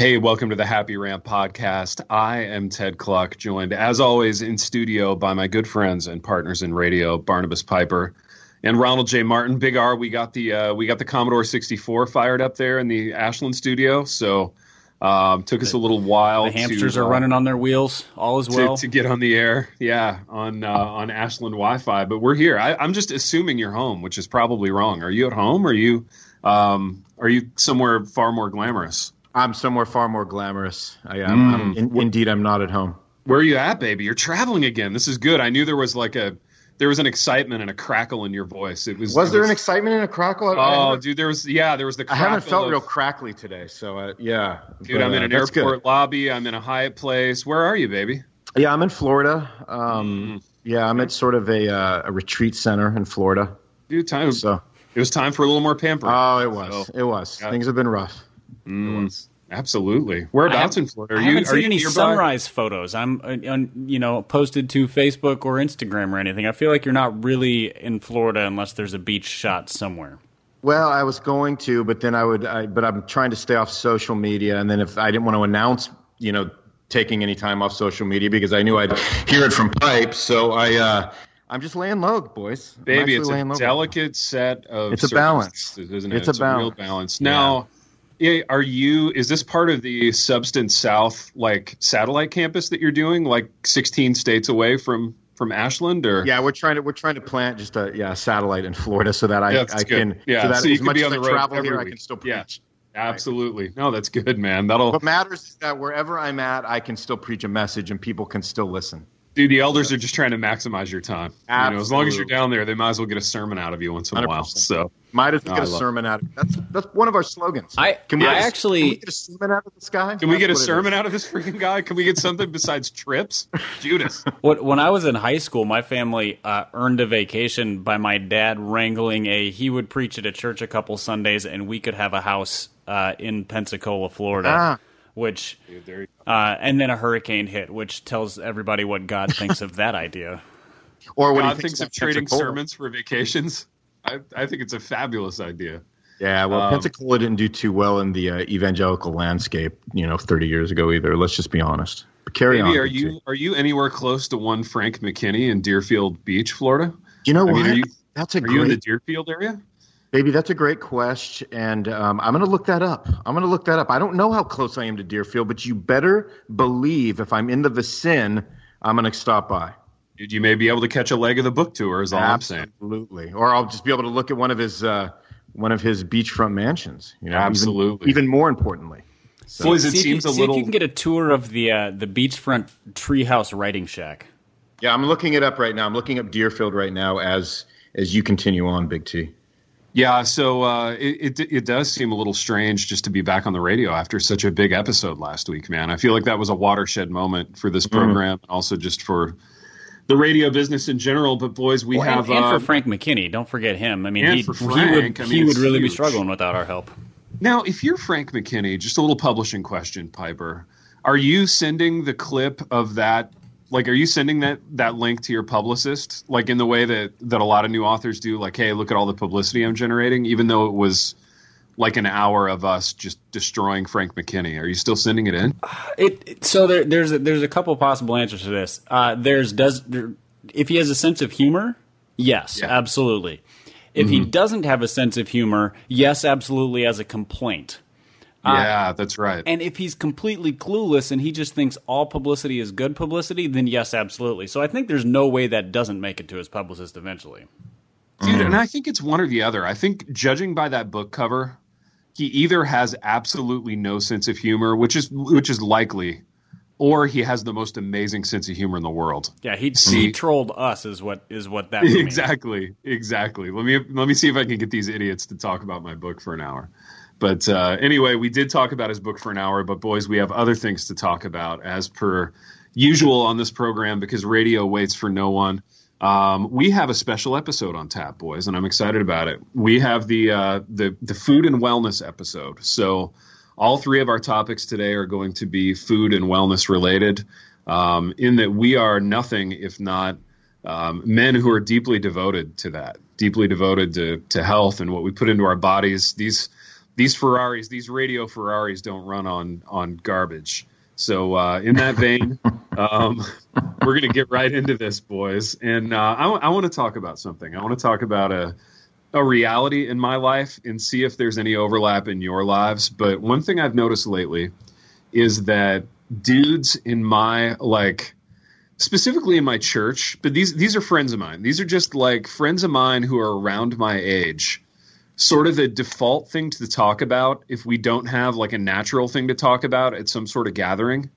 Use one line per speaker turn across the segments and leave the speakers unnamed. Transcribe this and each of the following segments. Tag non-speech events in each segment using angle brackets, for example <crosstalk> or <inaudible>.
Hey, welcome to the Happy Rant podcast. I am Ted Kluck, joined as always in studio by my good friends and partners in radio, Barnabas Piper and Ronald J. Martin. Big R, we got the uh, we got the Commodore 64 fired up there in the Ashland studio. So um, took us a little while.
The hamsters
to,
are
uh,
running on their wheels, all as well.
to, to get on the air. Yeah, on uh, on Ashland Wi-Fi. But we're here. I, I'm just assuming you're home, which is probably wrong. Are you at home? Or are you um, are you somewhere far more glamorous?
I'm somewhere far more glamorous. I am. I'm- in, indeed, I'm not at home.
Where are you at, baby? You're traveling again. This is good. I knew there was like a there was an excitement and a crackle in your voice. It was.
Was
it
there an excitement and a crackle? I- I
Oh, dude, there was. Yeah, there was the.
I haven't felt
of-
real crackly today, so uh, yeah.
Dude,
But,
I'm in
uh,
an
good.
airport lobby. I'm in a Hyatt place. Where are you, baby?
Yeah, I'm in Florida. Um,
Mm-hmm.
Yeah, I'm at sort of a, uh, a retreat center in Florida.
Dude, time.
So,
It was time for a little more pampering.
oh, it was.
So-
it was.
Yeah.
Things have been rough.
Mm, absolutely. Whereabouts in Florida? Are
I
you?
haven't
are
seen
you
any
nearby?
sunrise photos. I'm, uh, on, you know, posted to Facebook or Instagram or anything. I feel like you're not really in Florida unless there's a beach shot somewhere.
Well, I was going to, but then I would. I, but I'm trying to stay off social media, and then if I didn't want to announce, you know, taking any time off social media because I knew I'd hear it from Pipe, so I. Uh, I'm just laying low, boys. I'm
Baby, it's a delicate set of.
It's a balance.
isn't it?
It's a
real
balance.
balance. Now, i- are you? Is this part of the Substance South like satellite campus that you're doing, like 16 states away from from Ashland, or
Yeah, we're trying to we're trying to plant just a yeah satellite in Florida so that I,
Yeah,
I
good.
can
Yeah,
so that
so you
as
can
much
be on the road
travel here I can still
Yeah.
preach.
Absolutely. No, that's good, man. That'll
What matters is that wherever I'm at, I can still preach a message and people can still listen.
Dude. The elders are just trying to maximize your time. You know, as long as you're down there, they might as well get a sermon out of you once in a while.
100%.
So
Might as well
No,
get a
love
sermon out of it. That's that's one of our slogans.
I-
can we
I
get a-
actually-
can we get a sermon out of this guy?
can we get a
That's what it
sermon out of this freaking guy? Can we get something besides trips? <laughs> Judas.
What, when I was in high school, my family uh, earned a vacation by my dad wrangling a. He would preach at a church a couple Sundays, and we could have a house uh, in Pensacola, Florida.
Ah.
Which,
Dude, there you
uh, and then a hurricane hit, which tells everybody what God <laughs> thinks of that idea.
Or what
God
he
thinks of trading
Pensacola.
sermons for vacations. I, I think it's a fabulous idea.
Yeah, well,
Um,
Pensacola didn't do too well in the uh, evangelical landscape, you know, 30 years ago either. Let's just be honest. But carry
Maybe
on.
are you are you anywhere close to one Frank McKinney in Deerfield Beach, Florida?
You know
I
what?
mean, are you
That's a
are
great
you in the Deerfield area?
Baby, that's a great question, and um, I'm going to look that up. I'm going to look that up. I don't know how close I am to Deerfield, but you better believe if I'm in the vicinity, I'm going to stop by.
Dude, you may be able to catch a leg of the book tour. Is all I'm saying.
Absolutely, or I'll just be able to look at one of his uh, one of his beachfront mansions. You know, even-
Absolutely.
Even, more importantly, so,
Boys, it
see if
seems
you,
a little.
if you can get a tour of the uh, the beachfront treehouse writing shack.
yeah, I'm looking it up right now. I'm looking up Deerfield right now as as you continue on, Big T.
Yeah, so uh, it, it it does seem a little strange just to be back on the radio after such a big episode last week, man. I feel like that was a watershed moment for this program, and also just for the radio business in general. But boys, we
Well,
have
and, and
uh,
for Frank McKinney, don't forget him. I mean, he,
for
he would
I mean,
he would really be struggling without our help.
now. If you're Frank McKinney, just a little publishing question, Piper, are you sending the clip of that? Like, are you sending that that link to your publicist, like in the way that that a lot of new authors do? Like, hey, look at all the publicity I'm generating, even though it was like an hour of us just destroying Frank McKinney. Are you still sending it in?
It, it- so there, there's a, there's a couple possible answers to this. Uh, there's does there, if he has a sense of humor, yes,
Yeah.
absolutely. If he doesn't have a sense of humor, yes, absolutely, as a complaint.
Yeah, that's right.
And if he's completely clueless and he just thinks all publicity is good publicity, then yes, absolutely. So I think there's no way that doesn't make it to his publicist eventually. Mm.
Dude, and I think it's one or the other. I think judging by that book cover, he either has absolutely no sense of humor, which is which is likely, or he has the most amazing sense of humor in the world.
Yeah, he
See-
he trolled us is what is what that would mean. <laughs>
exactly, exactly. Let me let me see if I can get these idiots to talk about my book for an hour. But uh, anyway, we did talk about his book for an hour, but boys, we have other things to talk about as per usual on this program because radio waits for no one. Um, we have a special episode on tap, boys, and I'm excited about it. We have the uh, the the food and wellness episode. So all three of our topics today are going to be food and wellness related. Um, in that we are nothing if not um, men who are deeply devoted to that, deeply devoted to to health and what we put into our bodies. These these Ferraris, these radio Ferraris, don't run on on garbage. So uh, in that vein, <laughs> um, we're going to get right into this, boys. And uh, I, w- I want to talk about something. I want to talk about a a reality in my life and see if there's any overlap in your lives. But one thing I've noticed lately is that dudes in my like specifically in my church, but these these are friends of mine. These are just like friends of mine who are around my age. Sort of the default thing to talk about if we don't have like a natural thing to talk about at some sort of gathering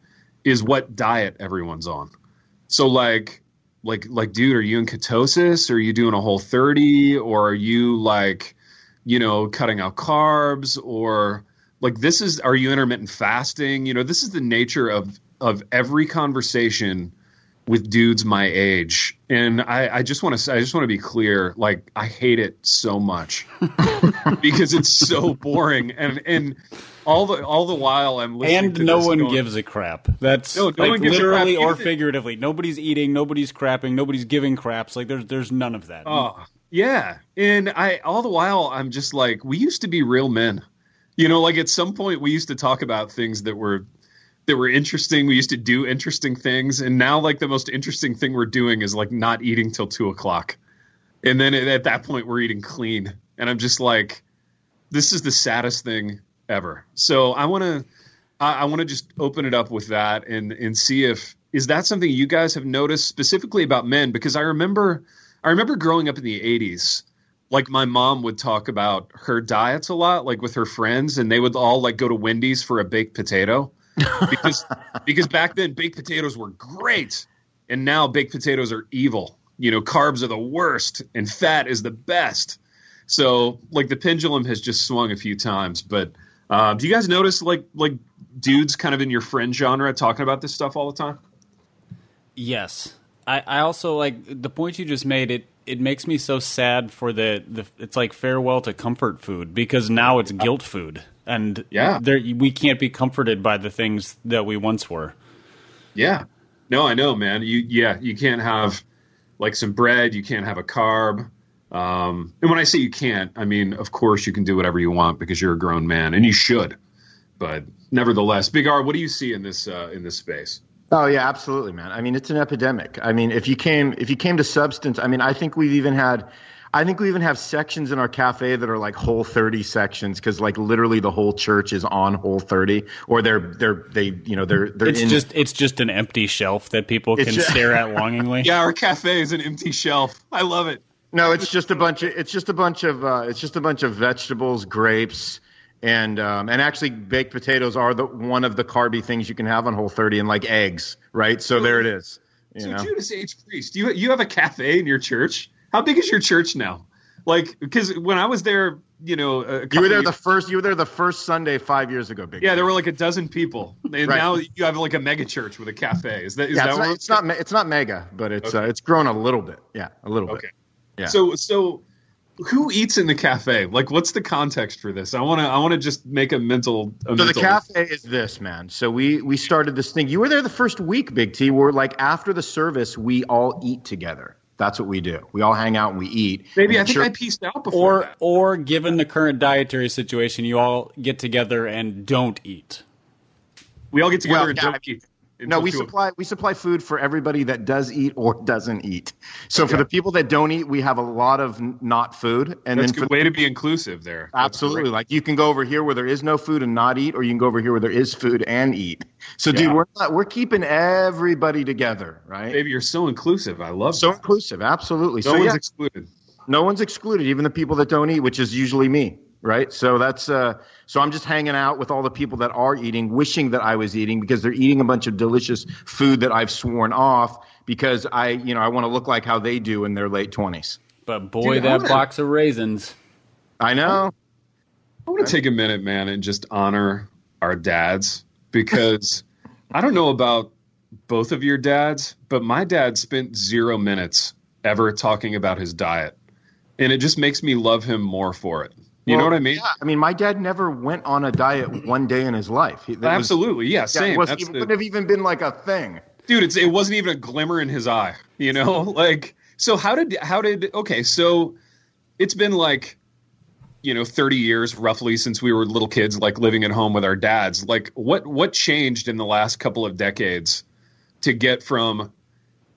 is what diet everyone's on. So like like like dude, are you in ketosis? Or are you doing a whole 30 or are you like you know cutting out carbs or like this is are you intermittent fasting? You know, this is the nature of of every conversation with dudes my age and I, I just want to i just want to be clear like i hate it so much <laughs> because it's so boring and and all the all the while i'm listening
and
to
no
this
one
going,
gives a crap that's
No, no
like
one gives a
literally
crap.
or figuratively nobody's eating nobody's crapping nobody's giving craps like there's there's none of that
Oh, yeah. And I all the while I'm just like, we used to be real men. You know, like at some point we used to talk about things that were that were interesting. We used to do interesting things, and now like the most interesting thing we're doing is like not eating till two o'clock, and then at, at that point we're eating clean, and I'm just like, this is the saddest thing ever. So I want to. I, I want to just open it up with that and and see if is that something you guys have noticed specifically about men because I remember I remember growing up in the 80s like my mom would talk about her diets a lot like with her friends and they would all like go to Wendy's for a baked potato because because back then baked potatoes were great. And now baked potatoes are evil. You know carbs are the worst and fat is the best. So like the pendulum has just swung a few times. But uh, do you guys notice like like dudes kind of in your friend genre talking about this stuff all the time?
Yes. I, I also like the point you just made. It it makes me so sad for the, the it's like farewell to comfort food because now it's guilt food and
Yeah.
there we can't be comforted by the things that we once were.
Yeah. No, I know, man. You yeah, you can't have like some bread, you can't have a carb. Um, and when I say you can't, I mean, of course you can do whatever you want because you're a grown man and you should. But nevertheless, Big R, what do you see in this uh, in this space?
Oh yeah, absolutely, man. I mean, it's an epidemic. I mean, if you came if you came to substance, I mean, I think we've even had I think we even have sections in our cafe that are like whole 30 sections because like literally the whole church is on whole 30 or they're they're they you know they're they're
It's
in
just it's just an empty shelf that people can
ju-
stare at longingly. <laughs>
Yeah, our cafe is an empty shelf. I love it.
No, it's just a bunch of it's just a bunch of uh, it's just a bunch of vegetables, grapes, and um, and actually baked potatoes are the one of the carby things you can have on Whole 30, and like eggs, right? So there it is. You
So
know?
Judas H. Priest, you you have a cafe in your church. How big is your church now? Like, because when I was there, you know,
You were there
years-
the first. You were there the first Sunday five years ago, Big.
yeah, there were like a dozen people, and
Right.
now you have like a mega church with a cafe. Is that is
yeah,
that
it's not, it's not it's not mega, but it's uh, it's grown a little bit. Yeah, a little
Okay.
bit. Yeah.
So so who eats in the cafe? Like what's the context for this? I want to I want to just make a mental a
So the
mental-
cafe is this, man. So we we started this thing. You were there the first week, Big T. We're like after the service, we all eat together. That's what we do. We all hang out and we eat.
Maybe I think
sure-
I pieced out before
Or
that.
or given the current dietary situation, you all get together and don't eat.
We all get together
Well,
and
yeah,
don't
I
eat.
No, we supply we supply food for everybody that does eat or doesn't eat. So for the people that don't eat, we have a lot of not food, and
That's a
then
good
for
way to be inclusive there.
Absolutely like you can go over here where there is no food and not eat, or you can go over here where there is food and eat. So, dude, we're not, we're keeping everybody together, right?
Baby, you're so inclusive. I love
So
that.
inclusive, absolutely.
No
so
one's
yeah,
excluded.
no one's excluded, even the people that don't eat, which is usually me, right? So that's uh, so I'm just hanging out with all the people that are eating, wishing that I was eating because they're eating a bunch of delicious food that I've sworn off because I, you know, I want to look like how they do in their late twenties.
But boy,
Dude,
that
wanna-
box of raisins.
I know.
I want to take a minute, man, and just honor our dads because I don't know about both of your dads, but my dad spent zero minutes ever talking about his diet. And it just makes me love him more for it. You know what I mean?
Yeah, I mean, my dad never went on a diet one day in his life. He, that was-
Absolutely. Yeah,
yeah,
same.
it, even,
the-
wouldn't have even been like a thing.
dude it's, it wasn't even a glimmer in his eye you know <laughs> like so how did how did okay so it's been like you know 30 years roughly since we were little kids like living at home with our dads like what what changed in the last couple of decades to get from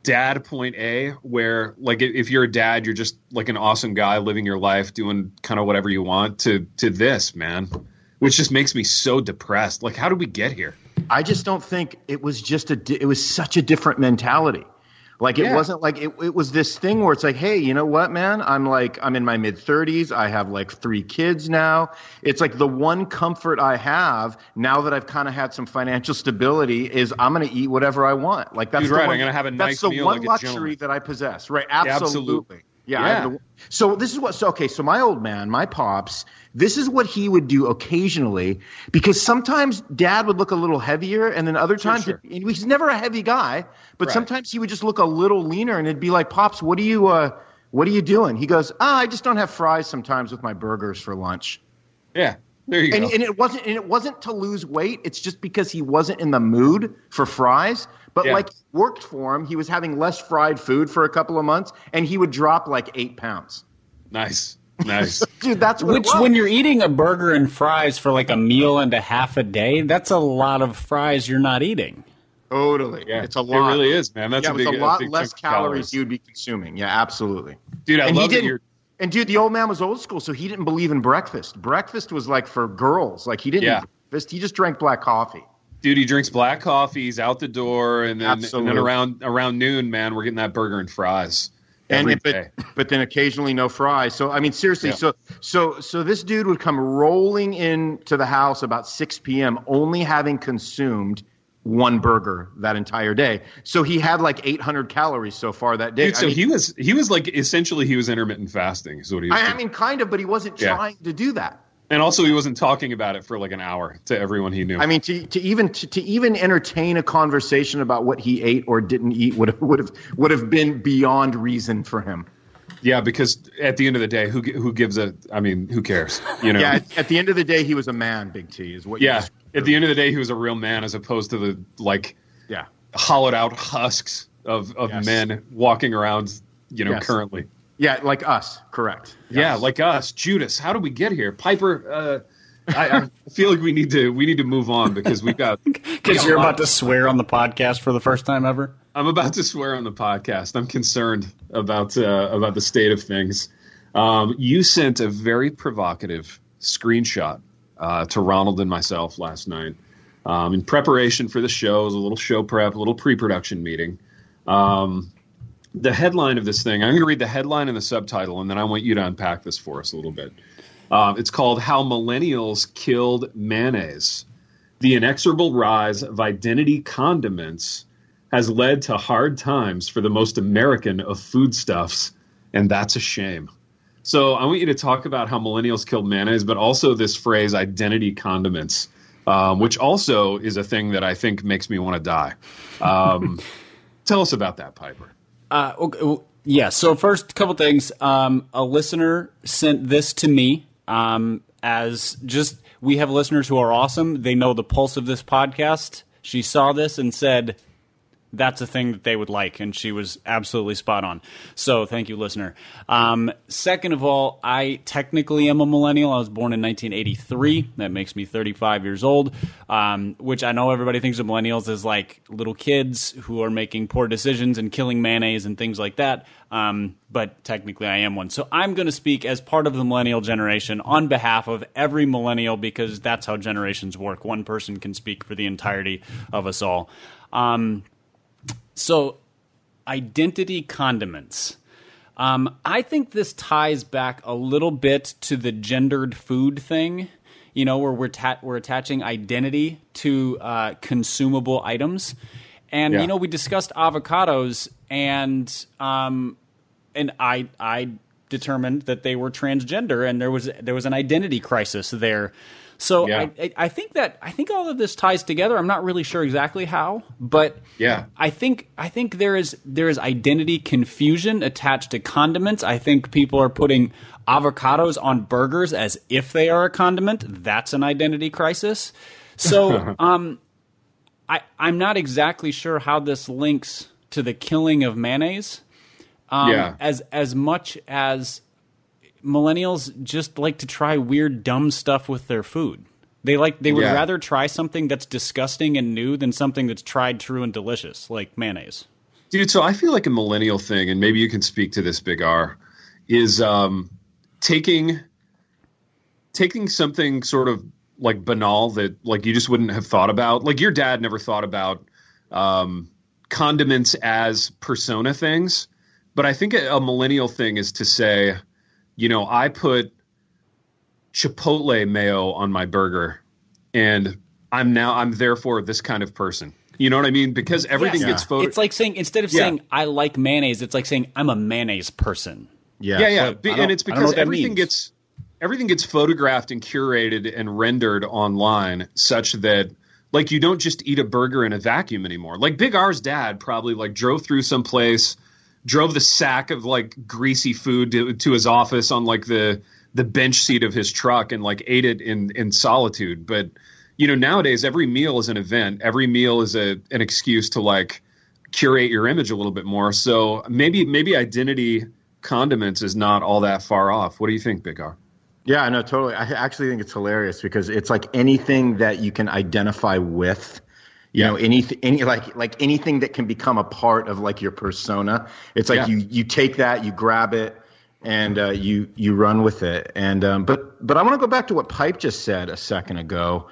dad point a where like if you're a dad you're just like an awesome guy living your life doing kind of whatever you want to to this man which just makes me so depressed like how did we get here
I just don't think it was just a. It was such a different mentality. Like it
Yeah.
wasn't like it, it was this thing where it's like, hey, you know what, man? I'm like I'm in my mid 30s. I have like three kids now. It's like the one comfort I have now that I've kind of had some financial stability is I'm going to eat whatever I want. Like that's the
right,
one,
I'm gonna have a
that's
nice
the
meal
one
like
luxury that I possess. Right?
absolutely.
Absolutely. Yeah. I have the- so this is what. So okay. So my old man, my pops. This is what he would do occasionally because sometimes dad would look a little heavier, and then other times
sure.
and he's never a heavy guy, but
Right.
sometimes he would just look a little leaner, and it'd be like, "Pops, what are you? Uh, what are you doing?" He goes, "Ah, I just don't have fries sometimes with my burgers for lunch."
yeah there you
And,
go
and it wasn't and it wasn't to lose weight. It's just because he wasn't in the mood for fries. But
Yeah.
like worked for him, he was having less fried food for a couple of months, and he would drop like eight pounds.
nice nice <laughs>
Dude, that's what
Which, when you're eating a burger and fries for like a meal and a half a day, that's a lot of fries you're not eating.
totally,
yeah
it's a lot.
it really is man that's
yeah,
a big
a lot
big
less
chunk of
calories you'd be consuming. Yeah, absolutely.
dude i
and
love that
didn't.
you're
And dude, the old man was old school, so he didn't believe in breakfast. Breakfast was like for girls. Like he didn't
Yeah.
eat breakfast. He just drank black coffee.
Dude, he drinks black coffee. He's out the door, and then, and then around around noon, man, we're getting that burger and fries
and
every
it-
day.
but, but then occasionally no fries. So I mean, seriously.
Yeah.
So so so this dude would come rolling into the house about 6 p.m. only having consumed one burger that entire day. So he had like 800 calories so far that day.
Dude, so
mean,
he was he was like essentially he was intermittent fasting is what he was.
I, I mean, kind of, but he wasn't
Yeah.
trying to do that.
And also he wasn't talking about it for like an hour to everyone he knew.
I mean, to, to even to, to even entertain a conversation about what he ate or didn't eat would have would have would have been beyond reason for him.
yeah, because at the end of the day, who who gives a? I mean, who cares? You know.
Yeah, at, at the end of the day, he was a man. Big T is what.
yeah. At the end of the day, he was a real man as opposed to the like
yeah.
hollowed out husks of of
Yes.
men walking around. You know,
Yes.
currently.
Yeah, like us, correct.
Yeah, like us, Judas. How do we get here, Piper? Uh, I, I feel like we need to we need to move on because we've got. <laughs>
Because you're about to swear on the podcast for the first time ever.
I'm about to swear on the podcast. I'm concerned about uh, about the state of things. Um, you sent a very provocative screenshot uh, to Ronald and myself last night um, in preparation for the show. It was a little show prep, a little pre-production meeting. Um, the headline of this thing. I'm going to read the headline and the subtitle, and then I want you to unpack this for us a little bit. Um, it's called "How Millennials Killed Mayonnaise." The inexorable rise of identity condiments has led to hard times for the most American of foodstuffs, and that's a shame. So I want you to talk about how millennials killed mayonnaise, but also this phrase "identity condiments," um, which also is a thing that I think makes me want to die. Um, <laughs> tell us about that, Piper.
Uh, okay, yeah. So first, couple things. Um, a listener sent this to me um, as just we have listeners who are awesome. They know the pulse of this podcast. She saw this and said that's a thing that they would like, and she was absolutely spot on. So thank you, listener. Um, second of all, I technically am a millennial. I was born in 1983. That makes me 35 years old, um, which I know everybody thinks of millennials as like little kids who are making poor decisions and killing mayonnaise and things like that. Um, but technically, I am one. So I'm going to speak as part of the millennial generation on behalf of every millennial because that's how generations work. One person can speak for the entirety of us all. Um, so, identity condiments. Um, I think this ties back a little bit to the gendered food thing, you know, where we're ta- we're attaching identity to uh, consumable items, and
Yeah.
you know, we discussed avocados, and um, and I I determined that they were transgender, and there was there was an identity crisis there. So
Yeah.
I, I think that I think all of this ties together. I'm not really sure exactly how, but
Yeah.
I think I think there is there is identity confusion attached to condiments. I think people are putting avocados on burgers as if they are a condiment. That's an identity crisis. So <laughs> um, I I'm not exactly sure how this links to the killing of mayonnaise. Um,
Yeah.
As as much as millennials just like to try weird, dumb stuff with their food. They like they would
Yeah.
rather try something that's disgusting and new than something that's tried, true, and delicious, like mayonnaise.
Dude, so I feel like a millennial thing, and maybe you can speak to this, Big R, is um, taking taking something sort of like banal that like you just wouldn't have thought about. Like your dad never thought about um, condiments as persona things, but I think a, a millennial thing is to say, you know, I put Chipotle mayo on my burger, and I'm now I'm therefore this kind of person. You know what I mean? Because everything
Yes.
gets photo.
It's like saying instead of
Yeah.
saying I like mayonnaise, it's like saying I'm a mayonnaise person.
Yeah.
yeah, yeah,
But
Be-
I don't-
and it's
I don't know
because everything
means.
gets everything gets photographed and curated and rendered online, such that like you don't just eat a burger in a vacuum anymore. Like Big R's dad probably like drove through some place, drove the sack of like greasy food to, to his office on like the the bench seat of his truck and like ate it in in solitude. But you know nowadays every meal is an event. Every meal is a an excuse to like curate your image a little bit more. So maybe maybe identity condiments is not all that far off. What do you think, Big R?
Yeah, no, totally. I actually think it's hilarious because it's like anything that you can identify with. You
Yeah.
know, anything, any like like anything that can become a part of like your persona. It's like
Yeah.
you you take that, you grab it, and uh, you you run with it. And um, but but I want to go back to what Pipe just said a second ago,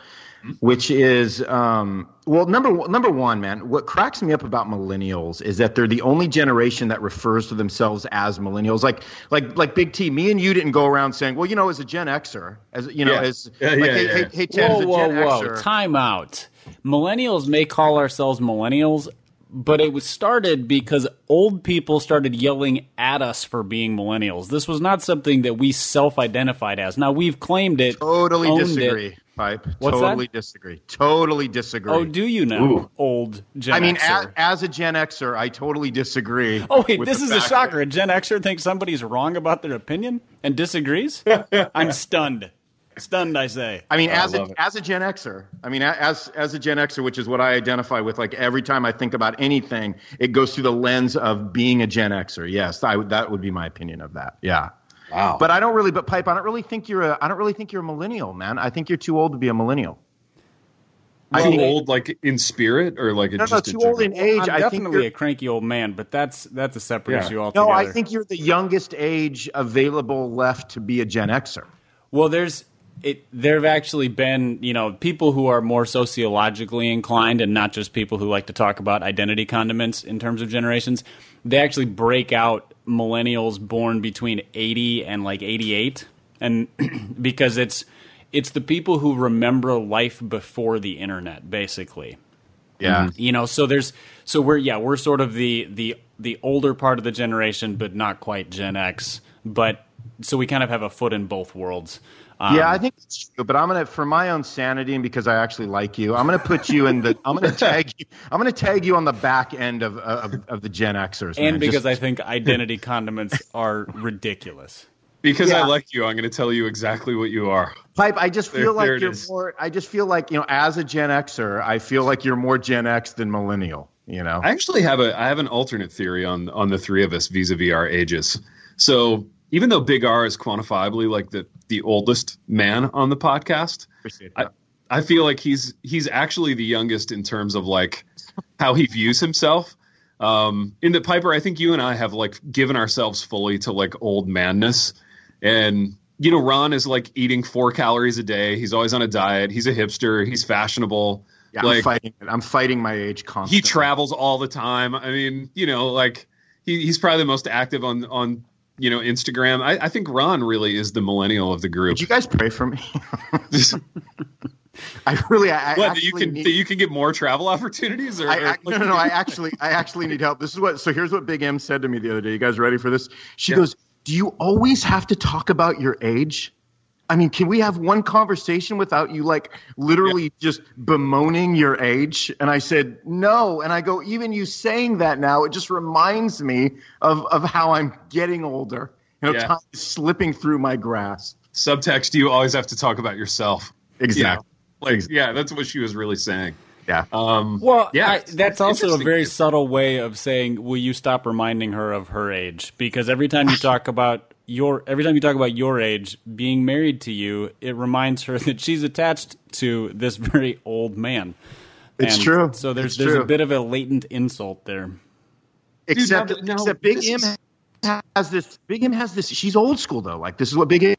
which is um, well, number number one, man. What cracks me up about millennials is that they're the only generation that refers to themselves as millennials. Like like like Big T, me and you didn't go around saying, well, you know, as a Gen Xer, as you know,
Yeah.
as
Yeah,
like,
yeah,
hey,
yeah.
hey, hey, Ted,
whoa,
as a
whoa, whoa!
Xer,
Time out. Millennials may call ourselves millennials, but it was started because old people started yelling at us for being millennials. This was not something that we self-identified as. Now we've claimed it.
totally disagree.
It.
Pipe.
What's
totally
that?
disagree. Totally disagree.
Oh, do you now,
Ooh.
old Gen
I mean,
Xer?
as, as a Gen Xer, I totally disagree.
Oh wait, this is a
fact
shocker. A Gen Xer thinks somebody's wrong about their opinion and disagrees. <laughs> I'm stunned. Stunned, I say.
I mean, oh,
I
as a,
it.
as a Gen Xer, I mean, as as a Gen Xer, which is what I identify with. Like every time I think about anything, it goes through the lens of being a Gen Xer. Yes, I, that would be my opinion of that. Yeah,
Wow.
but I don't really. But pipe, I don't really think you're a. I don't really think you're a millennial, man. I think you're too old to be a millennial. I
too
think-
old, like in spirit, or like
No, no,
just in
too old in age.
I'm
I
definitely
you're,
a cranky old man, but that's that's a separate
Yeah.
issue altogether.
no, I think you're the youngest age available left to be a Gen Xer.
Well, there's it. There have actually been, you know, people who are more sociologically inclined, and not just people who like to talk about identity condiments in terms of generations. They actually break out millennials born between eighty and like eighty-eight, and <clears throat> because it's it's the people who remember life before the internet, basically
Yeah. Mm-hmm.
you know so there's so we're yeah we're sort of the the the older part of the generation but not quite gen x but so we kind of have a foot in both worlds um,
Yeah, I think it's true, but I'm gonna, for my own sanity and because I actually like you, I'm gonna put you in the, I'm gonna tag you, I'm gonna tag you on the back end of of, of the Gen Xers, man.
and because
Just-
i think identity condiments are ridiculous
because
Yeah.
I like you, I'm going to tell you exactly what you are.
pipe, I just feel
there
like
it
you're
is.
more, I just feel like you know, as a Gen Xer, I feel like you're more Gen X than millennial. You know,
I actually have a I have an alternate theory on on the three of us vis-a-vis our ages. So even though Big R is quantifiably like the the oldest man on the podcast, I. I feel like he's he's actually the youngest in terms of like how he views himself. Um, in the Piper, I think you and I have like given ourselves fully to like old madness, and you know Ron is like eating four calories a day. He's always on a diet. He's a hipster. He's fashionable.
yeah, I'm fighting it. I'm fighting my age constantly.
he travels all the time. I mean, you know, like he, he's probably the most active on on you know Instagram. I, I think Ron really is the millennial of the group.
You guys pray for me? <laughs> <laughs> I really, I,
what you can
need-
you can get more travel <laughs> opportunities? Or,
I, I, no, no, no. I actually, I actually need help. This is what. So here's what Big M said to me the other day. You guys ready for this? She
Yeah.
goes, "Do you always have to talk about your age? I mean, can we have one conversation without you like literally just bemoaning your age?" And I said, "No." And I go, "Even you saying that now, it just reminds me of of how I'm getting older. You know,
Yeah.
time is slipping through my grasp."
subtext you always have to talk about yourself.
Exactly.
Like yeah, that's what she was really saying.
Yeah.
Um,
well
yeah,
I,
it's-
that's also a very subtle way of saying will you stop reminding her of her age because every time you <laughs> talk about your every time you talk about your age being married to you, it reminds her <laughs> that she's attached to this very old man.
It's
And
true.
So there's
It's
there's
true.
a bit of a latent insult there.
except
now- now,
except Big M has this. Big M has this. She's old school though. Like this is what Big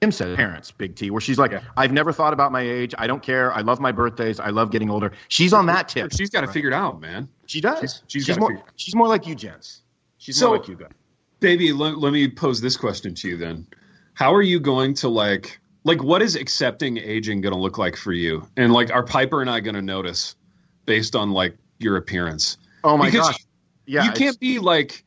M said. Parents, Big T, where she's like, I've never thought about my age. I don't care. I love my birthdays. I love getting older. She's on that tip.
She's got it figured out, man.
She does.
she's- she's
she's
got it
more. She's more like you, gents. She's
So-
more like you guys.
Baby, let, let me pose this question to you then. How are you going to like like what is accepting aging going to look like for you? And like are Piper and I going to notice based on like your appearance?
Oh my
Because
gosh. Yeah.
you
it's-
can't be like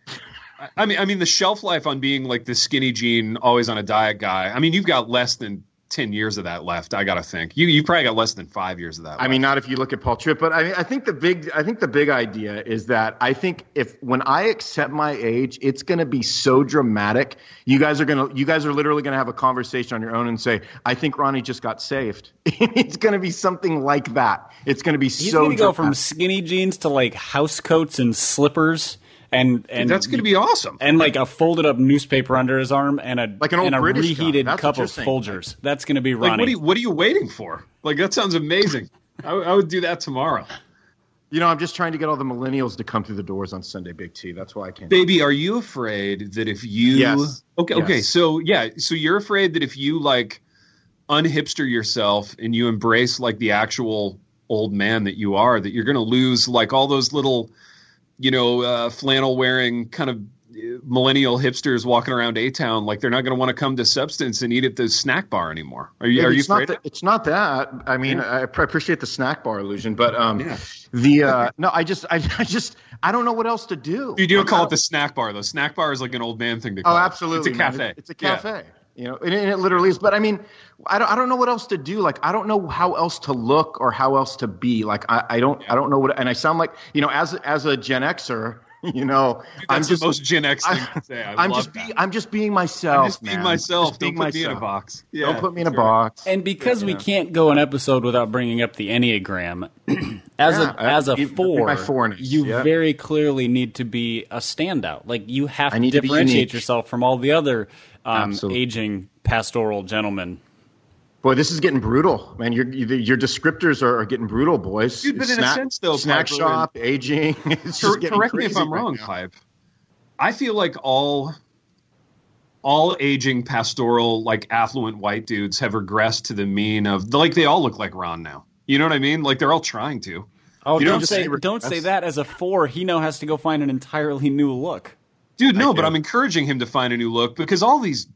I mean I mean the shelf life on being like the skinny jean always on a diet guy. I mean you've got less than 10 years of that left, I got to think. You you probably got less than 5 years of that.
I mean, not if you look at Paul Tripp, but I, I think the big, I think the big idea is that I think if when I accept my age, it's going to be so dramatic. You guys are going to, you guys are literally going to have a conversation on your own and say, "I think Ronnie just got saved." <laughs> it's going to be something like that. It's going to be so.
He's
so.
going to go from skinny jeans to like house coats and slippers, and and
that's going to be awesome.
and like a folded up newspaper under his arm and a
Like an old
and a
British guy.
reheated
That's
cup of
you're saying.
Folgers. That's going to be
like
Ronnie.
what are you what are you waiting for? Like that sounds amazing. I, I would do that tomorrow.
You know, I'm just trying to get all the millennials to come through the doors on Sunday Big T. That's why I can't.
Baby, are you afraid that if you
Yes.
Okay,
Yes.
okay. So yeah, so you're afraid that if you like unhipster yourself and you embrace like the actual old man that you are that you're going to lose like all those little you know, uh, flannel wearing kind of uh, millennial hipsters walking around A Town, like they're not going to want to come to Substance and eat at the snack bar anymore. Are you?
Yeah,
are you
it's not
afraid?
that, it's not that. I mean, I pr- appreciate the snack bar illusion, but um,
Yeah.
the uh, no, I just, I, I just, I don't know what else to do.
you don't
Like, I
call it the snack bar though. Snack bar is like an old man thing to
Oh,
call. it.
absolutely.
It's a
man.
cafe.
It's a
Yeah.
cafe. You know, and, and it literally is. But I mean, I don't, I don't know what else to do. Like, I don't know how else to look or how else to be. Like, I, I don't, I don't know what. And I sound like, you know, as as a Gen Xer, <laughs> you know, I'm just
the most Gen X thing
I- <laughs>
to say. I
I'm just being, I'm just being myself.
I'm just being
man.
myself.
Just being
Don't put me in a box. Yeah,
Don't put me in a
that's right.
box.
And because we
Yeah.
can't go an episode without bringing up the Enneagram, <clears throat> as
Yeah,
a as a
that'd
four,
my
you
yeah.
very clearly need to be a standout. Like you have
I
to
need to
differentiate yourself from all the other um, aging pastoral gentlemen.
Boy, this is getting brutal, man. Your your your descriptors are, are getting brutal, boys.
Dude, but in a sense, though,
snack
Piper,
shop, aging. <laughs> It's
Cor-
just getting
correct me if I'm
right
wrong,
now.
Pipe. I feel like all all aging pastoral like affluent white dudes have regressed to the mean of like they all look like Ron now. You know what I mean? Like they're all trying to.
Oh,
You
don't
what I'm
say don't say that as a four. He now has to go find an entirely new look.
Dude, no, but. I'm encouraging him to find a new look because all these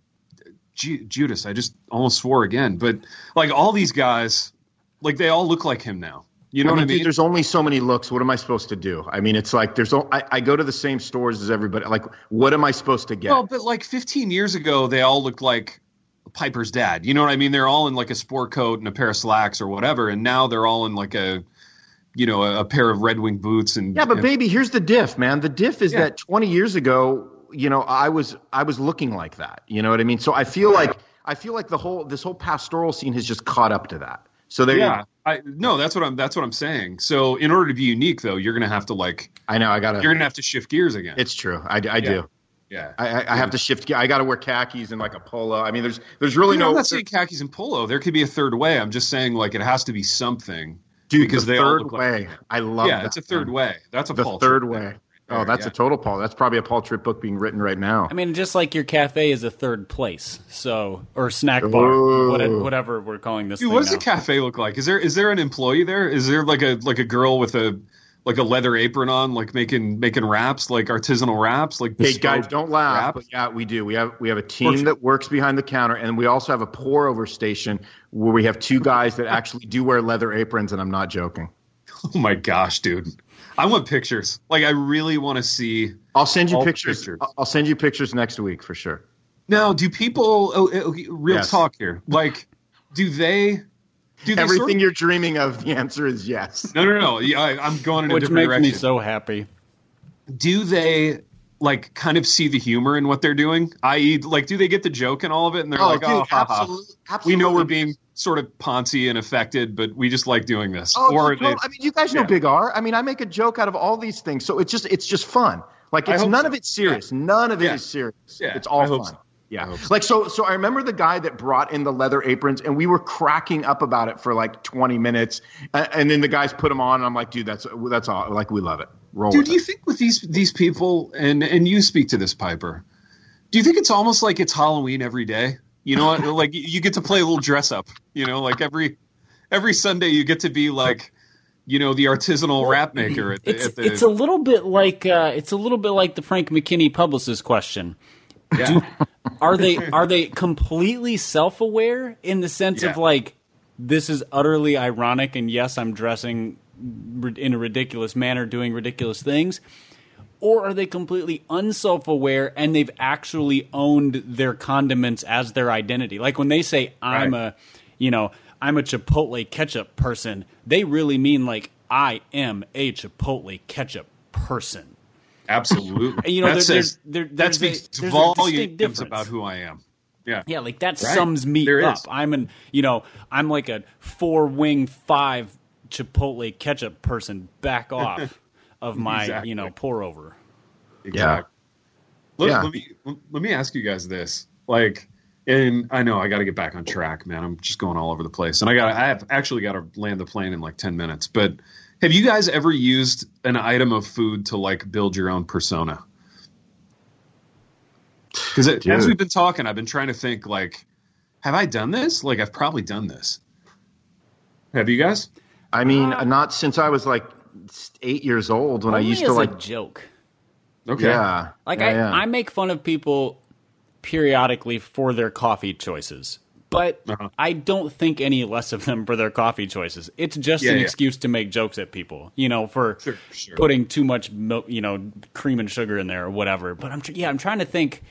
Ju- Judas, I just almost swore again, but like all these guys, like they all look like him now. You know
I mean,
what I
dude,
mean?
there's only so many looks. What am I supposed to do? I mean, it's like there's. I go to the same stores as everybody. Like, what am I supposed to get?
Well, but like 15 years ago, they all looked like Piper's dad. You know what I mean? They're all in like a sport coat and a pair of slacks or whatever, and now they're all in like a, you know, a, a pair of Red Wing boots and
yeah, but
and-
baby, here's the diff, man. The diff is
Yeah.
that 20 years ago, you know, I was I was looking like that. You know what I mean? So I feel like I feel like the whole this whole pastoral scene has just caught up to that. So there.
yeah.
You,
I, no, that's what I'm. That's what I'm saying. So, in order to be unique, though, you're gonna have to like
I know. I gotta.
you're gonna have to shift gears again.
It's true. I, I do.
Yeah.
I, I, I have to shift. ge- I got to wear khakis and like a polo. I mean, there's there's really
You know,
no.
I'm not saying khakis and polo. There could be a third way. I'm just saying like it has to be something.
dude,
because
the
they all
third
like-
way. I love.
yeah,
that,
it's a third way. That's a
The
Paul
third
Tripp
way.
thing.
Oh, that's
yeah.
a total Paul. That's probably a Paul Tripp book being written right now.
I mean, just like your cafe is a third place, so or snack bar,
Ooh.
what- whatever we're calling this.
Dude,
thing
what does
now.
the cafe look like? Is there is there an employee there? Is there like a like a girl with a like a leather apron on, like making making wraps, like artisanal wraps, like
Hey guys, don't laugh.
wraps?
But yeah, we do. We have we have a team that works behind the counter, and we also have a pour over station where we have two guys that actually do wear leather aprons, and I'm not joking. <laughs>
Oh my gosh, dude! I want pictures. Like I really want to see.
I'll send you pictures.
pictures.
I'll- send you pictures next week for sure.
Now, do people? Oh, oh, real
Yes.
talk here. Like, do they? Do
Everything
sort of-
you're dreaming of, the answer is yes.
No, no, no. Yeah, I, I'm going in a different direction.
which makes me so happy.
do they like kind of see the humor in what they're doing? I.e., like, do they get the joke and all of it? And they're oh, like, oh, ha, ha.
absolutely,
we know we're being sort of poncy and affected, but we just like doing this.
Oh,
or
no,
they,
I mean, you guys know
Yeah.
Big R. I mean, I make a joke out of all these things, so it's just it's just fun. Like it's none
so.
of it's serious. None of it is
Yeah.
serious.
Yeah,
It's all
I hope
fun.
so.
Yeah.
I so.
Like so so I remember the guy that brought in the leather aprons and we were cracking up about it for like 20 minutes and, and then the guys put them on and I'm like, dude, that's that's all like we love it. Roll
Dude,
with
do you think with these these people and and you speak to this Piper? Do you think it's almost like it's Halloween every day? You know, what? <laughs> like you get to play a little dress up. You know, like every every Sunday you get to be like, you know, the artisanal wrap maker at the.
It's
at the
it's a little bit like uh, it's a little bit like the Frank McKinney publicist question.
Yeah. <laughs>
Are they are they completely self aware in the sense of like this is utterly ironic and yes I'm dressing in a ridiculous manner doing ridiculous things or are they completely unself aware and they've actually owned their condiments as their identity like when they say I'm
Right.
a you know I'm a chipotle ketchup person they really mean like I am a chipotle ketchup person
Absolutely.
You know,
that
there-
says
there- there-
that
a-
speaks
a distinct
volumes
difference.
about who I am. Yeah.
Yeah, like that
Right.
sums me
There
up.
is.
I'm an, you know, I'm like a four wing five Chipotle ketchup person. Back <laughs> off of my,
Exactly.
you know, pour over.
Exactly. Let,
Yeah.
let me let me ask you guys this. Like, and I know I got to get back on track, man. I'm just going all over the place, and I got I have actually got to land the plane in like ten minutes. But have you guys ever used an item of food to like build your own persona? Because as we've been talking, I've been trying to think like, have I done this? Like, I've probably done this. Have you guys?
I mean, uh, not since I was like 8 years old when I used
as
to
a
like
joke.
Okay.
yeah.
Like
yeah,
I,
yeah.
I make fun of people periodically for their coffee choices, but
Uh-huh.
I don't think any less of them for their coffee choices. It's just
Yeah,
an
yeah.
excuse to make jokes at people, you know, for
Sure, sure.
putting too much milk, you know, cream and sugar in there or whatever. But I'm tr- yeah, I'm trying to think.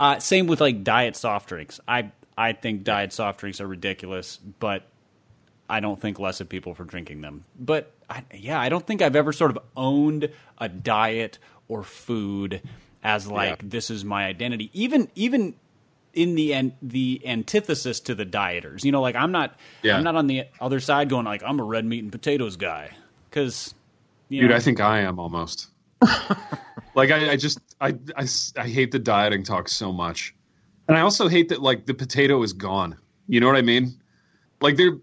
Uh, same with like diet soft drinks. I I think diet soft drinks are ridiculous, but I don't think less of people for drinking them. But I, yeah, I don't think I've ever sort of owned a diet or food as like
Yeah.
this is my identity. Even even in the an, the antithesis to the dieters. You know, like I'm not
Yeah.
I'm not on the other side going like I'm a red meat and potatoes guy because
Dude,
know,
I think I am almost. <laughs> like I, I just I hate the dieting talk so much, and I also hate that like the potato is gone. You know what I mean? Like they're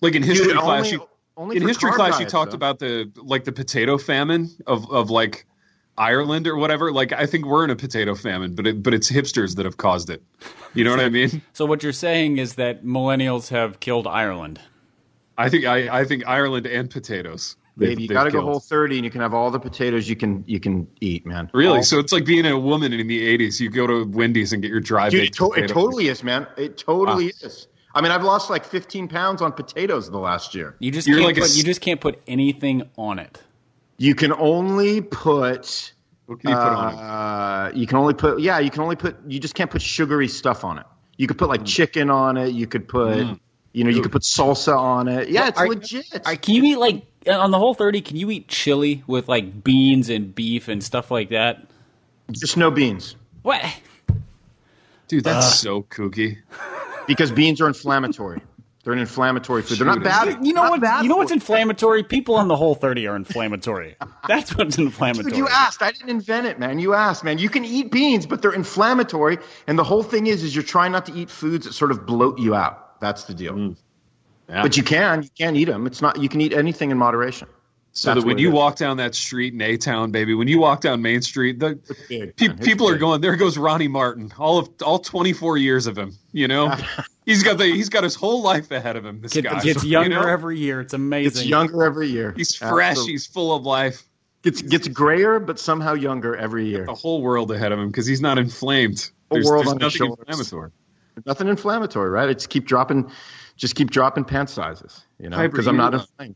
like in history
Dude,
class.
only-
you,
only
in history
carb
class, you talked
though.
about the like the potato famine of of like Ireland or whatever. Like I think we're in a potato famine, but it, but it's hipsters that have caused it. You know what I mean?
so what you're saying is that millennials have killed Ireland.
I think I I think Ireland and potatoes. they've-
you got to go whole 30 and you can have all the potatoes you can you can eat, man.
Really?
All-
So it's like being a woman in the '80s. You go to Wendy's and get your dry
Dude, it,
baked
to- it totally is, man. It totally ah. is. I mean, I've lost like 15 pounds on potatoes the last year.
You just
You're
can't
like
put,
s-
you just can't put anything on it.
You can only put
What can you put on it?
Uh, you can only put yeah. You can only put. You just can't put sugary stuff on it. You could put like chicken on it. You could put. You know, you could put salsa on it. Yeah, it's
Are-
legit.
Are, can you eat like on the whole thirty? Can you eat chili with like beans and beef and stuff like that?
just no beans
What?
Dude, that's
uh,
so kooky.
because beans are inflammatory. They're an inflammatory food. They're not bad.
You know what?
bad
You know what's inflammatory? People on the whole thirty are inflammatory. <laughs> That's what's inflammatory.
Dude, you asked. I didn't invent it, man. You asked, man. You can eat beans, but they're inflammatory. And the whole thing is, is you're trying not to eat foods that sort of bloat you out. That's the deal.
Mm. Yeah.
But you can, you can eat them. It's not. You can eat anything in moderation.
so
that's
that when
what
you
is.
walk down that street in A Town, baby, when you walk down Main Street, the pe-
man. It's
people are going. There goes Ronnie Martin. All of all 24 years of him. You know, <laughs> he's got the he's got his whole life ahead of him. This
Get,
guy
gets
you
younger
know?
every year. It's amazing.
It's younger every year.
He's fresh.
Absolutely.
He's full of life.
gets gets grayer, but somehow younger every year.
The whole world ahead of him because he's not inflamed.
Whole
There's,
world
there's
on his
nothing
shoulders.
inflammatory.
Nothing inflammatory, right? It's keep dropping, just keep dropping pant sizes. You know, because I'm not inflamed.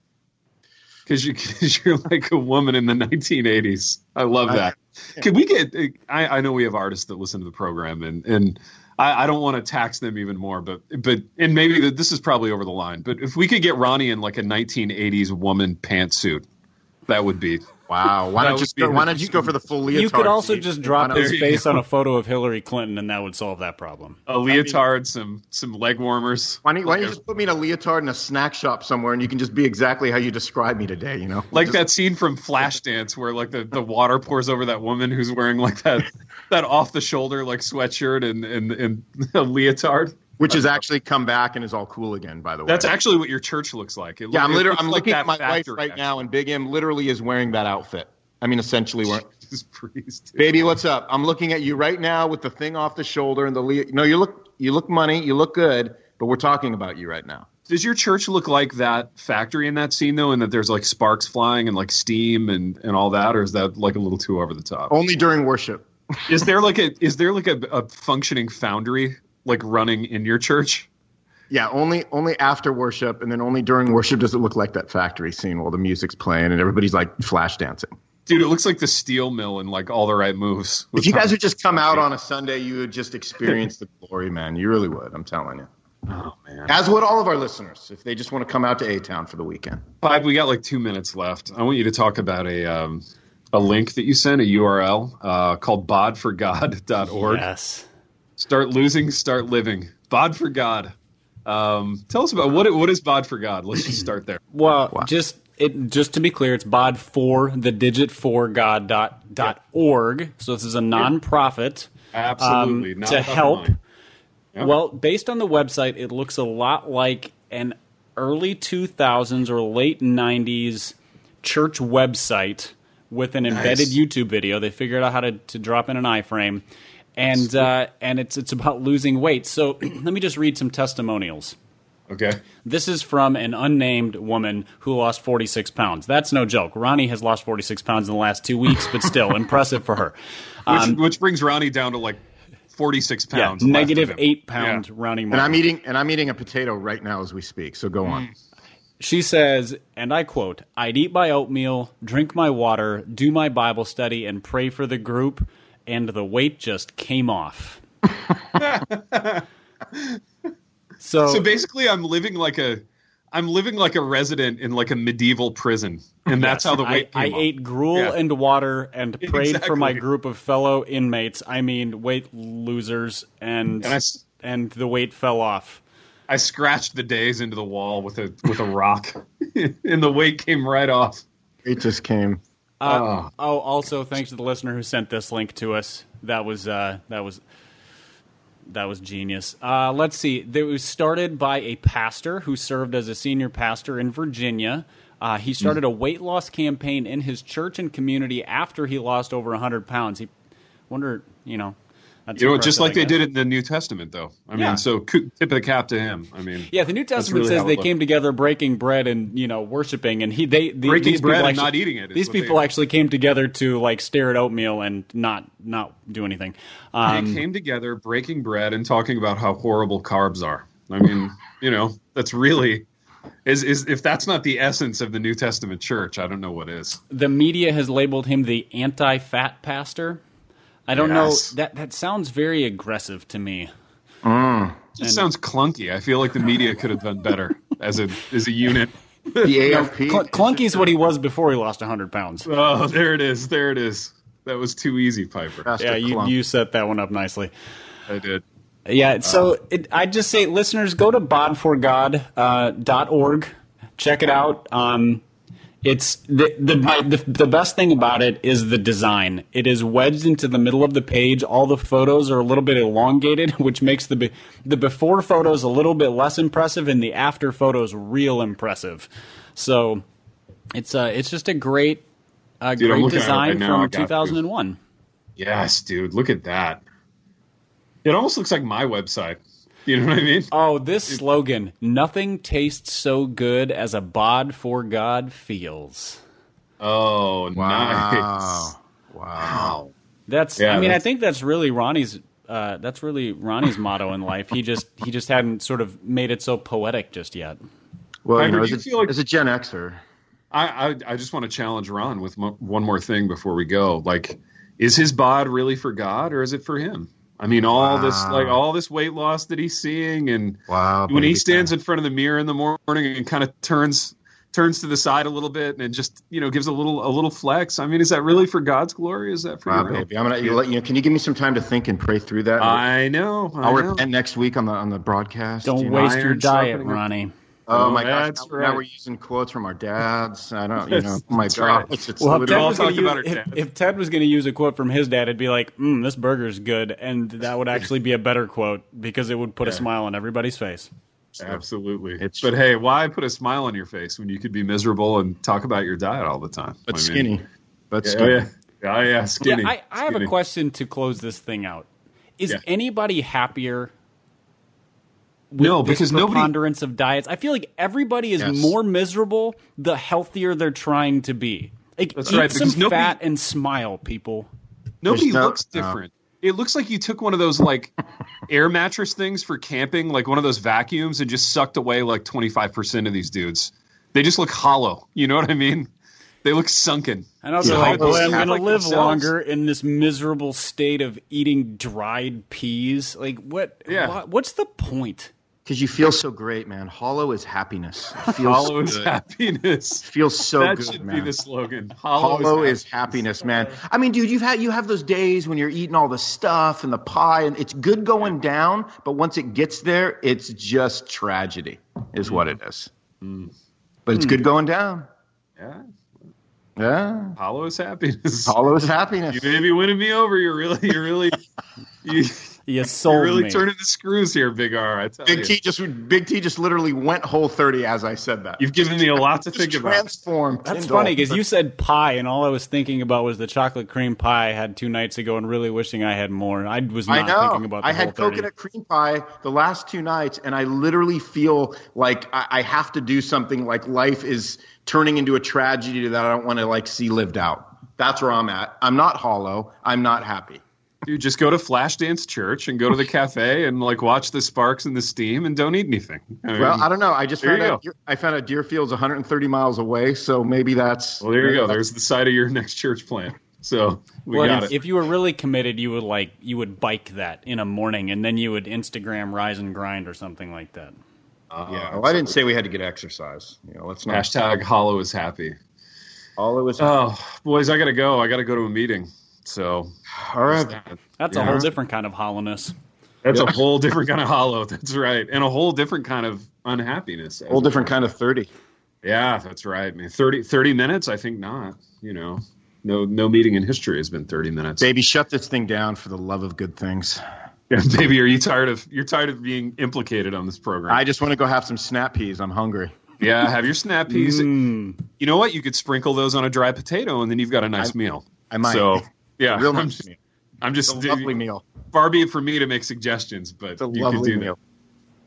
because you, cause you're like a woman in the 1980s. I love
I-
that. Could we get? I, I know we have artists that listen to the program, and and I, I don't want to tax them even more, but but and maybe that this is probably over the line. But if we could get Ronnie in like a 1980s woman pantsuit, that would be
Wow. Why don't
would
you
be
go, why don't you go for the full leotard?
You could also
Steve?
just drop his face on a photo of Hillary Clinton, and that would solve that problem.
A leotard, some some leg warmers.
Why don't, you, why don't you just put me in a leotard in a snack shop somewhere, and you can just be exactly how you describe me today? You know,
like
Just-
that scene from Flashdance where like the, the water pours over that woman who's wearing like that that off the shoulder like sweatshirt and and, and <laughs> a leotard.
Which has actually come back and is all cool again. By the way,
That's actually what your church looks like. It
yeah. I'm literally I'm
like
looking at my wife right now, and Big M literally is wearing that outfit. I mean, essentially, wearing.
Jesus Priest.
Baby, what's up? I'm looking at you right now with the thing off the shoulder and the le- no. You look you look money. You look good, but we're talking about you right now.
Does your church look like that factory in that scene though, and that there's like sparks flying and like steam and and all that, or is that like a little too over the top?
Only during worship.
Is there like a is there like a, a functioning foundry like running in your church?
Yeah, only only after worship, and then only during worship does it look like that factory scene while the music's playing and everybody's like flash dancing.
Dude, it looks like the steel mill and like all the right moves.
If you guys would just come out on a Sunday, you would just experience the glory, man. You really would. I'm telling you.
oh man,
As would all of our listeners, if they just want to come out to A Town for the weekend.
Five, we got like two minutes left. I want you to talk about a um, a link that you sent, a URL uh, called bodforgod.org.
Yes.
Start losing, start living. Bod for God. Um, tell us about what what is Bod for God. Let's just start there.
Well, just it just to be clear, it's bod for the digit for God dot dot org. So this is a nonprofit
Absolutely
um,
not
to help.
Yep.
Well, based on the website, it looks a lot like an early 2000s or late 90s church website with an embedded YouTube video. They figured out how to, to drop in an iframe, and uh, and it's it's about losing weight. So <clears throat> let me just read some testimonials.
Okay.
This is from an unnamed woman who lost 46 pounds. That's no joke. Ronnie has lost 46 pounds in the last two weeks, but still <laughs> impressive for her.
Which, which brings Ronnie down to like forty six
Um, Yeah,
pounds. left
negative
of him.
eight pound
Yeah.
Ronnie.
And I'm eating and I'm eating a potato right now as we speak. So go on.
She says, and I quote, I'd eat my oatmeal, drink my water, do my Bible study, and pray for the group, and the weight just came off. <laughs> so,
So basically, I'm living like a, I'm living like a resident in like a medieval prison, and that's how the weight.
I
came off.
ate gruel
Yeah.
and water and <laughs> prayed for my group of fellow inmates. I mean, weight losers, and
And I s-
and the weight fell off.
I scratched the days into the wall with a with a rock, <laughs> and the weight came right off.
It just came.
Uh, oh, also thanks to the listener who sent this link to us. That was uh, that was that was genius. Uh, let's see. It was started by a pastor who served as a senior pastor in Virginia. Uh, he started a weight loss campaign in his church and community after he lost over 100 pounds. He wonder, you know, that's
You know, just like they did in the New Testament, though. I mean, so tip of the cap to him. I mean,
Yeah, the New Testament
really
says they
looked.
came together breaking bread and you know worshiping, and he they the,
Breaking
these
bread
people
and
actually-
not eating it
These people actually came together to like stare at oatmeal and not not do anything.
they
Um,
came together, breaking bread and talking about how horrible carbs are. I mean, you know, that's really is is if that's not the essence of the New Testament church, I don't know what is.
the media has labeled him the anti-fat pastor. I don't
Yes.
know that that sounds very aggressive to me.
It just sounds clunky. I feel like the media could have done better as a as a unit. <laughs>
The AFP.
Cl- Clunky's what he was before he lost 100 pounds.
Oh, there it is. There it is. That was too easy, Piper.
Pastor
Yeah, you, you set that one up nicely.
I did.
Yeah, so it, I just say, listeners, go to bodforgod.org, uh, dot org, check it out. Um, it's the, the the the best thing about it is the design. It is wedged into the middle of the page. All the photos are a little bit elongated, <laughs> which makes the be- the before photos a little bit less impressive, and the after photos real impressive. So it's uh it's just a great uh,
Dude,
great
looking at it
design
right
from 2001.
Yes, dude. Look at that. It almost looks like my website. You know what I mean?
Oh, this slogan: "Nothing tastes so good as a bod for God feels."
Oh,
Wow.
nice.
Wow.
Wow.
That's.
Yeah,
I mean, I think that's really Ronnie's. Uh, that's really Ronnie's <laughs> motto in life. He just he just hadn't sort of made it so poetic just yet.
Well, you
Piper,
know, as
you
a,
feel like-
as a Gen Xer,
I, I I just want to challenge Ron with mo- one more thing before we go. Like, is his bod really for God or is it for him? I mean, all this like all this weight loss that he's seeing, and
Wow,
when he
baby
stands
time.
in front of the mirror in the morning and kind of turns turns to the side a little bit and just you know gives a little a little flex. I mean, is that really for God's glory? Is that for
Wow, baby, I'm gonna you, let- you know. Can you give me some time to think and pray through that?
I know. I
I'll
know.
repent next week on the on the broadcast.
Don't
you know?
waste your diet. Ronnie.
Oh my gosh!
That's
Now,
right.
now we're using quotes from our dads. I don't, you <laughs> know, my
That's right.
gosh, it's
Well, if
literally-
Ted,
all
was gonna
about
use,
our
if,
dads.
if Ted was going to use a quote from his dad, it'd be like, mm, "This burger's good," and that would actually be a better quote because it would put a smile on everybody's face.
Absolutely.
It's-
but hey, why put a smile on your face when you could be miserable and talk about your diet all the time?
but
I mean-
skinny, but
Yeah,
skinny.
oh, yeah. Oh, yeah, skinny.
Yeah, I, I have a question to close this thing out. Is
Yeah.
anybody happier? With
No, because nobody-
preponderance of diets. I feel like everybody is
Yes.
more miserable the healthier they're trying to be. Like,
That's
eat
right,
some
nobody-
fat and smile, people.
Nobody
no-
looks different. It looks like you took one of those like <laughs> air mattress things for camping, like one of those vacuums, and just sucked away like twenty five percent of these dudes. They just look hollow. You know what I mean? They look sunken.
I know
Yeah,
they're like,
those
boy, I'm
have,
going to live
themselves.
longer in this miserable state of eating dried peas. Like, what?
Yeah.
what- what's the point?
Because you feel so great, man. Hollow is happiness. It <laughs> feels
Hollow is
good.
happiness.
Feels so
that
good,
should
man.
be the slogan. Hollow,
Hollow
is,
is happiness, man. I mean, dude, you've had you have those days when you're eating all the stuff and the pie, and it's good going down, but once it gets there, it's just tragedy, is what it is. Mm. But it's good mm. going down.
Yeah,
Yeah,
hollow is happiness.
hollow is happiness. <laughs>
You may be winning me over. You're really, you're really, <laughs> you, <laughs>
You sold
you're really
me.
turning the screws here, Big R. I tell
Big
you,
T just Big T just literally went Whole30 as I said that.
you've given me a lot to
just
think about.
Transform.
That's
into
funny because you said pie, and all I was thinking about was the chocolate cream pie I had two nights ago, and really wishing I had more. I was not
I know.
thinking about. The
I had
30.
coconut cream pie the last two nights, and I literally feel like I, I have to do something. Like life is turning into a tragedy that I don't want to like see lived out. That's where I'm at. I'm not hollow. I'm not happy.
Dude, just go to Flashdance Church and go to the cafe and like watch the sparks and the steam and don't eat anything. I mean,
Well, I don't know. I just found
you
out. I found out Deerfield's 130 miles away, so maybe that's.
well, there you go. There's the site of your <laughs> next church plant. So we
Well,
got
if,
it.
if you were really committed, you would like you would bike that in a morning, and then you would Instagram rise and grind or something like that.
Uh, yeah. Well, I didn't say we had to get exercise. You know, let's not.
Hashtag Hollow is happy.
All it was.
Oh, boys, I gotta go. I gotta go to a meeting. So
all right.
That's a
Yeah.
whole different kind of hollowness.
that's
Yeah.
a whole different kind of hollow. That's right, and a whole different kind of unhappiness.
A whole different kind of 30.
Yeah, that's right, man. 30, 30 minutes? I think not. You know, no no meeting in history has been thirty minutes.
Baby, shut this thing down for the love of good things. <laughs>
Yeah, baby, are you tired of you're tired of being implicated on this program?
I just want to go have some snap peas. I'm hungry.
yeah, have your snap peas.
Mm.
You know what? You could sprinkle those on a dry potato, and then you've got a nice
I-
meal.
I might.
So yeah,
Real
I'm
nice
just,
meal.
I'm
It's
just
a lovely meal.
far be it for me to make suggestions, but
It's a
you could
lovely
do
meal.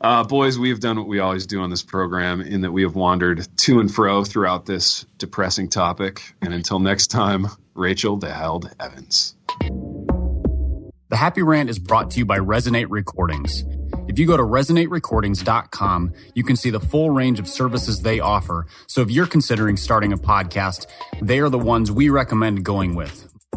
that. Uh, boys, we have done what we always do on this program in that we have wandered to and fro throughout this depressing topic. And until next time, Rachel the Held Evans.
The Happy Rant is brought to you by Resonate Recordings. If you go to resonaterecordings.com, you can see the full range of services they offer. So if you're considering starting a podcast, they are the ones we recommend going with.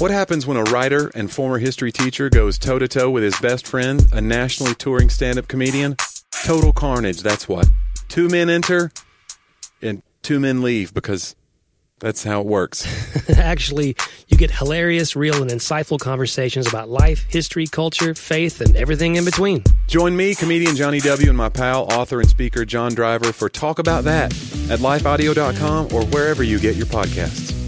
What happens when a writer and former history teacher goes toe to toe with his best friend, a nationally touring stand up comedian? Total carnage, that's what. Two men enter and two men leave because that's how it works. <laughs>
Actually, you get hilarious, real, and insightful conversations about life, history, culture, faith, and everything in between.
Join me, comedian Jonnie W., and my pal, author, and speaker John Driver for Talk About That at lifeaudio.com or wherever you get your podcasts.